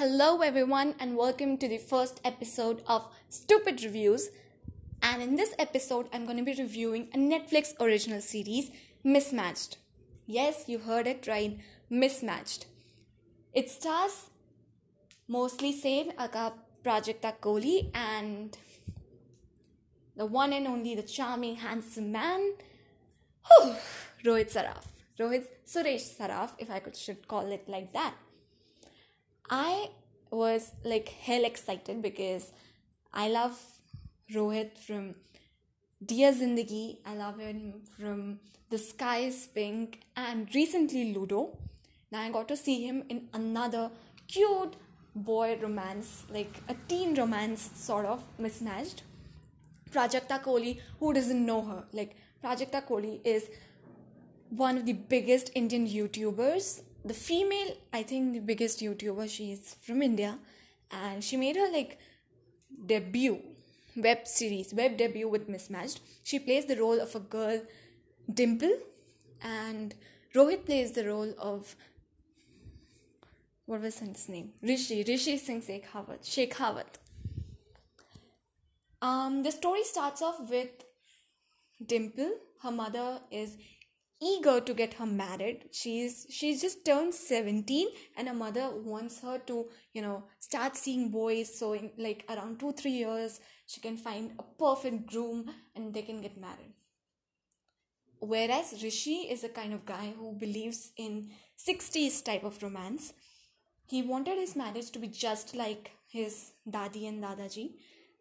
Hello, everyone, and welcome to the first episode of Stupid Reviews. And in this episode, I'm going to be reviewing a Netflix original series, Mismatched. Yes, you heard it right, Mismatched. It stars mostly Sane Aka Prajakta Koli and the one and only the charming, handsome man, Rohit Saraf. Rohit Suresh Saraf, if I could should call it like that. I was like hell excited because I love Rohit from Dear Zindagi. I love him from The Sky is Pink and recently Ludo. Now I got to see him in another cute boy romance, like a teen romance sort of mismatched. Prajakta Koli, who doesn't know her? Like Prajakta Koli is one of the biggest Indian YouTubers. The female, I think, the biggest YouTuber. She's from India, and she made her like debut web series, web debut with Mismatched. She plays the role of a girl, Dimple, and Rohit plays the role of what was his name? Rishi, Rishi Singh Shekhawat. Shekhawat. Um, the story starts off with Dimple. Her mother is eager to get her married. She's she's just turned 17 and her mother wants her to you know start seeing boys. So in like around 2 3 years she can find a perfect groom and they can get married. Whereas rishi is a kind of guy who believes in 60s type of romance. He wanted his marriage to be just like his dadi and dadaji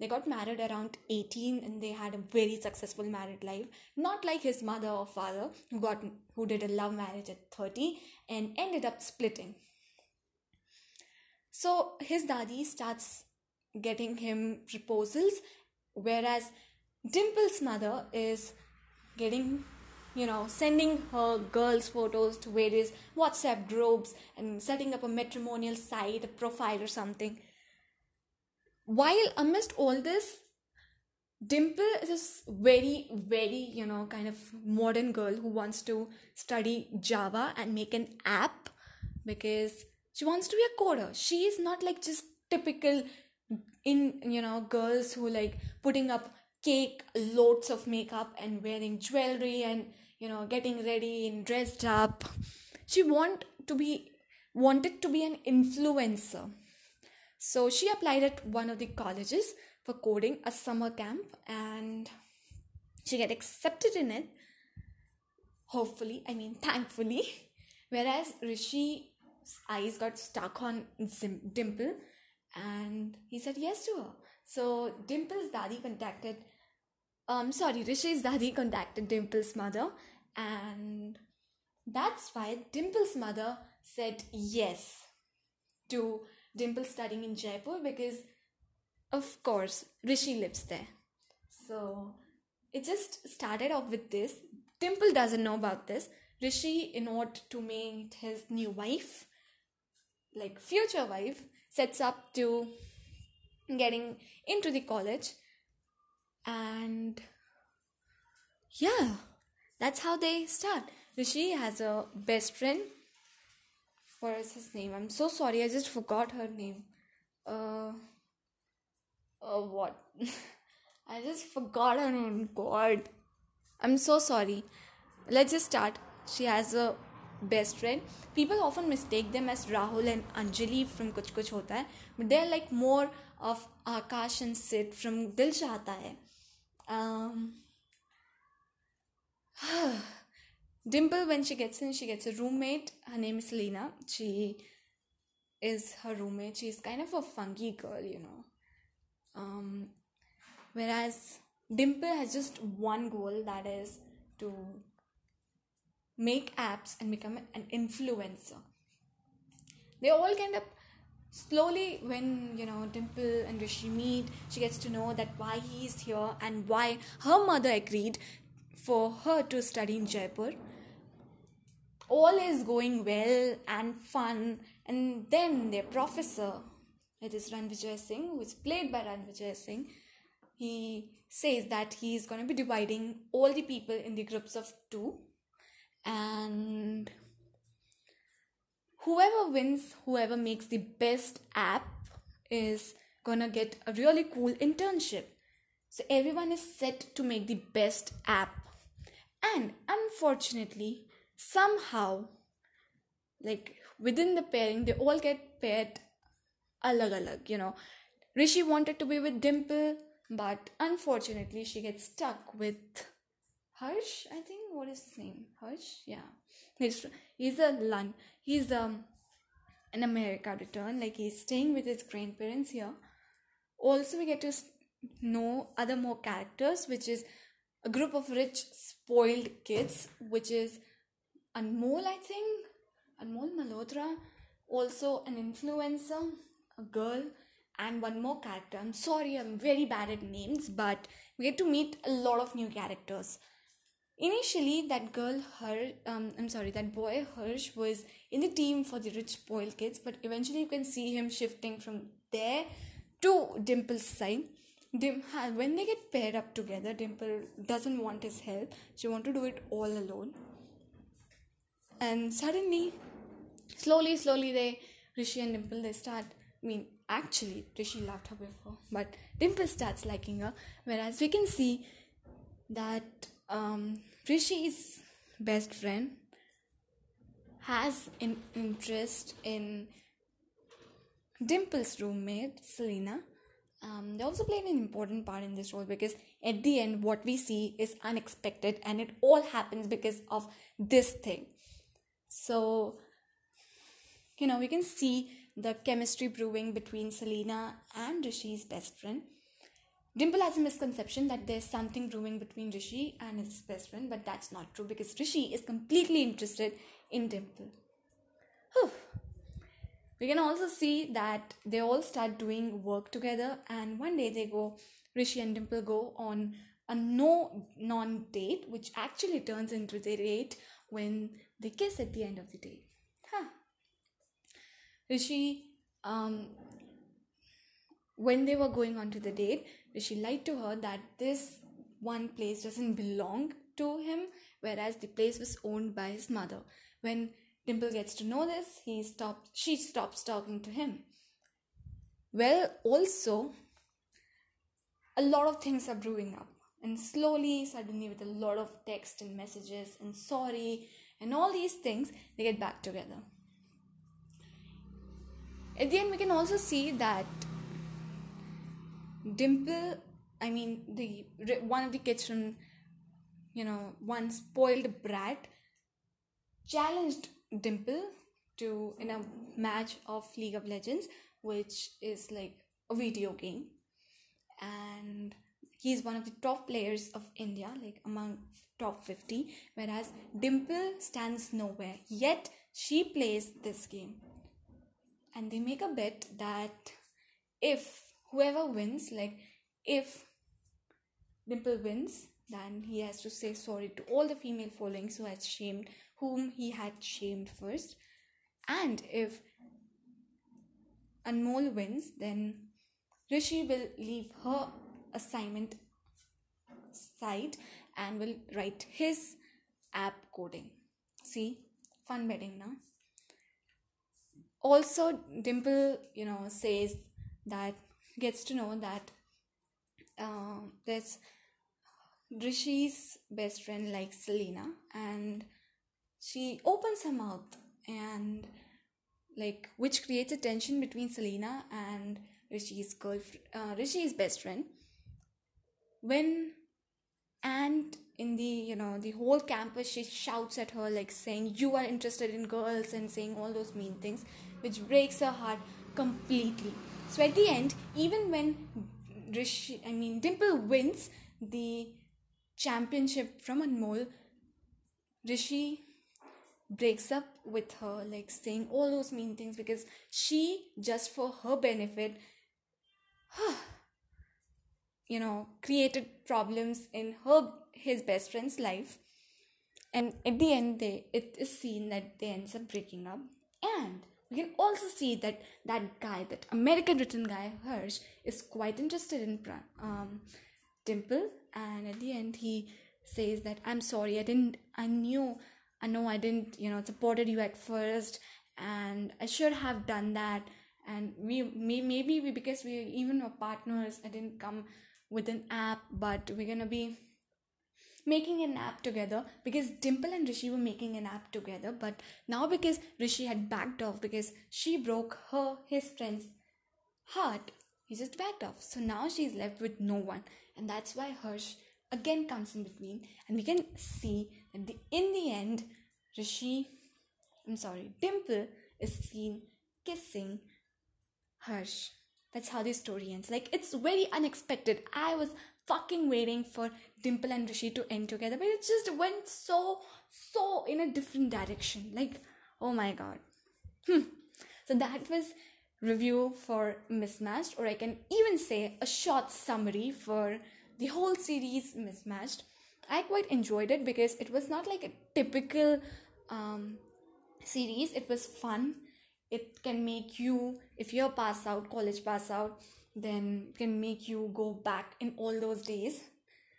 they got married around 18 and they had a very successful married life. Not like his mother or father who got who did a love marriage at 30 and ended up splitting. So his daddy starts getting him proposals whereas dimple's mother is getting you know sending her girls photos to various whatsapp groups and setting up a matrimonial site a profile or something while amidst all this dimple is a very very you know kind of modern girl who wants to study java and make an app because she wants to be a coder. She is not like just typical in you know girls who like putting up cake loads of makeup and wearing jewelry and you know getting ready and dressed up. She want to be wanted to be an influencer so she applied at one of the colleges for coding a summer camp and she get accepted in it. Hopefully, I mean thankfully. Whereas Rishi's eyes got stuck on Dimple and he said yes to her. So Dimple's daddy contacted um sorry, Rishi's daddy contacted Dimple's mother and that's why Dimple's mother said yes to Dimple studying in Jaipur because, of course, Rishi lives there. So it just started off with this. Dimple doesn't know about this. Rishi, in order to meet his new wife, like future wife, sets up to getting into the college. And yeah, that's how they start. Rishi has a best friend what is his name? I'm so sorry, I just forgot her name. Uh, uh what? I just forgot her name. God, I'm so sorry. Let's just start. She has a best friend. People often mistake them as Rahul and Anjali from Kuch Kuch Hota Hai, but they're like more of Akash and Sid from Dil Chahta Hai. Um. Dimple, when she gets in, she gets a roommate. Her name is Lena. She is her roommate. She's kind of a funky girl, you know. Um, whereas Dimple has just one goal that is to make apps and become an influencer. They all kind of slowly when you know dimple and rishi meet she gets to know that why he's here and why her mother agreed for her to study in jaipur all is going well and fun and then their professor it is Ranvijay Singh who is played by Ranvijay Singh he says that he is going to be dividing all the people in the groups of two and whoever wins, whoever makes the best app is gonna get a really cool internship. So everyone is set to make the best app. And unfortunately, somehow, like within the pairing, they all get paired alag alag, you know. Rishi wanted to be with Dimple, but unfortunately, she gets stuck with Harsh, I think. What is his name? Harsh? Yeah. He's, he's a Lun. He's um, in America return. Like he's staying with his grandparents here. Also, we get to know other more characters, which is a group of rich, spoiled kids, which is Anmol, I think. Anmol Malhotra. Also, an influencer, a girl, and one more character. I'm sorry, I'm very bad at names, but we get to meet a lot of new characters initially that girl her um, i'm sorry that boy hirsch was in the team for the rich spoiled kids but eventually you can see him shifting from there to dimple's side Dim- when they get paired up together dimple doesn't want his help she want to do it all alone and suddenly slowly slowly they rishi and dimple they start i mean actually rishi loved her before but dimple starts liking her whereas we can see that um, Rishi's best friend has an interest in Dimple's roommate, Selena. Um, they also played an important part in this role because at the end, what we see is unexpected and it all happens because of this thing. So, you know, we can see the chemistry brewing between Selena and Rishi's best friend. Dimple has a misconception that there's something brewing between Rishi and his best friend, but that's not true because Rishi is completely interested in Dimple. Whew. We can also see that they all start doing work together, and one day they go, Rishi and Dimple go on a no non date, which actually turns into the date when they kiss at the end of the day. Huh. Rishi, um, when they were going on to the date, she lied to her that this one place doesn't belong to him, whereas the place was owned by his mother. When Dimple gets to know this, he stops she stops talking to him. Well, also a lot of things are brewing up. And slowly, suddenly, with a lot of text and messages and sorry and all these things, they get back together. At the end, we can also see that Dimple, I mean, the one of the kids from, you know, one spoiled brat, challenged Dimple to in a match of League of Legends, which is like a video game, and he's one of the top players of India, like among top 50, whereas Dimple stands nowhere. Yet she plays this game. And they make a bet that if whoever wins, like if Dimple wins, then he has to say sorry to all the female followings who had shamed whom he had shamed first. And if Anmol wins, then Rishi will leave her assignment side and will write his app coding. See, fun betting now. Also, Dimple, you know, says that gets to know that uh, there's Rishi's best friend like Selena and she opens her mouth and like which creates a tension between Selena and Rishi's girlfriend uh, Rishi's best friend when and in the you know the whole campus she shouts at her like saying you are interested in girls and saying all those mean things which breaks her heart completely so at the end, even when Rishi, I mean Dimple wins the championship from Anmol, Rishi breaks up with her, like saying all those mean things because she, just for her benefit, you know, created problems in her his best friend's life. And at the end, they it is seen that they ends up breaking up. And we can also see that that guy, that American written guy, Hirsch, is quite interested in um, Dimple, and at the end he says that I'm sorry, I didn't, I knew, I know I didn't, you know, supported you at first, and I should have done that. And we may, maybe we because we even were partners, I didn't come with an app, but we're gonna be making an app together because Dimple and Rishi were making an app together, but now because Rishi had backed off because she broke her his friend's heart, he just backed off. So now she's left with no one, and that's why Harsh again comes in between, and we can see that the, in the end, Rishi, I'm sorry, Dimple is seen kissing Harsh. That's how the story ends. Like it's very unexpected. I was fucking waiting for Dimple and Rishi to end together, but it just went so, so in a different direction. Like, oh my god. Hmm. So that was review for Mismatched, or I can even say a short summary for the whole series Mismatched. I quite enjoyed it because it was not like a typical um, series. It was fun. It can make you, if you're pass out, college pass out, then can make you go back in all those days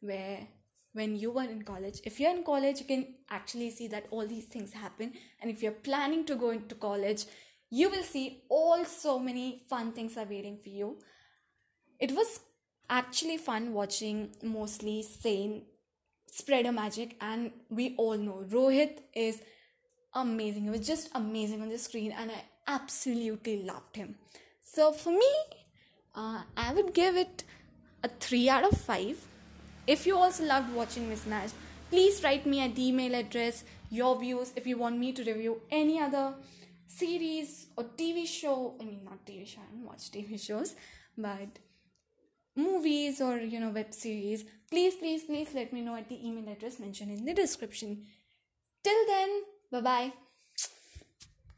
where when you were in college. If you're in college you can actually see that all these things happen. And if you're planning to go into college you will see all so many fun things are waiting for you. It was actually fun watching mostly sane spreader magic and we all know rohit is amazing. It was just amazing on the screen and i absolutely loved him so for me uh, I would give it a 3 out of 5. If you also loved watching Mismatched, please write me at the email address your views if you want me to review any other series or TV show. I mean, not TV show, I don't watch TV shows, but movies or you know web series please please please let me know at the email address mentioned in the description till then bye bye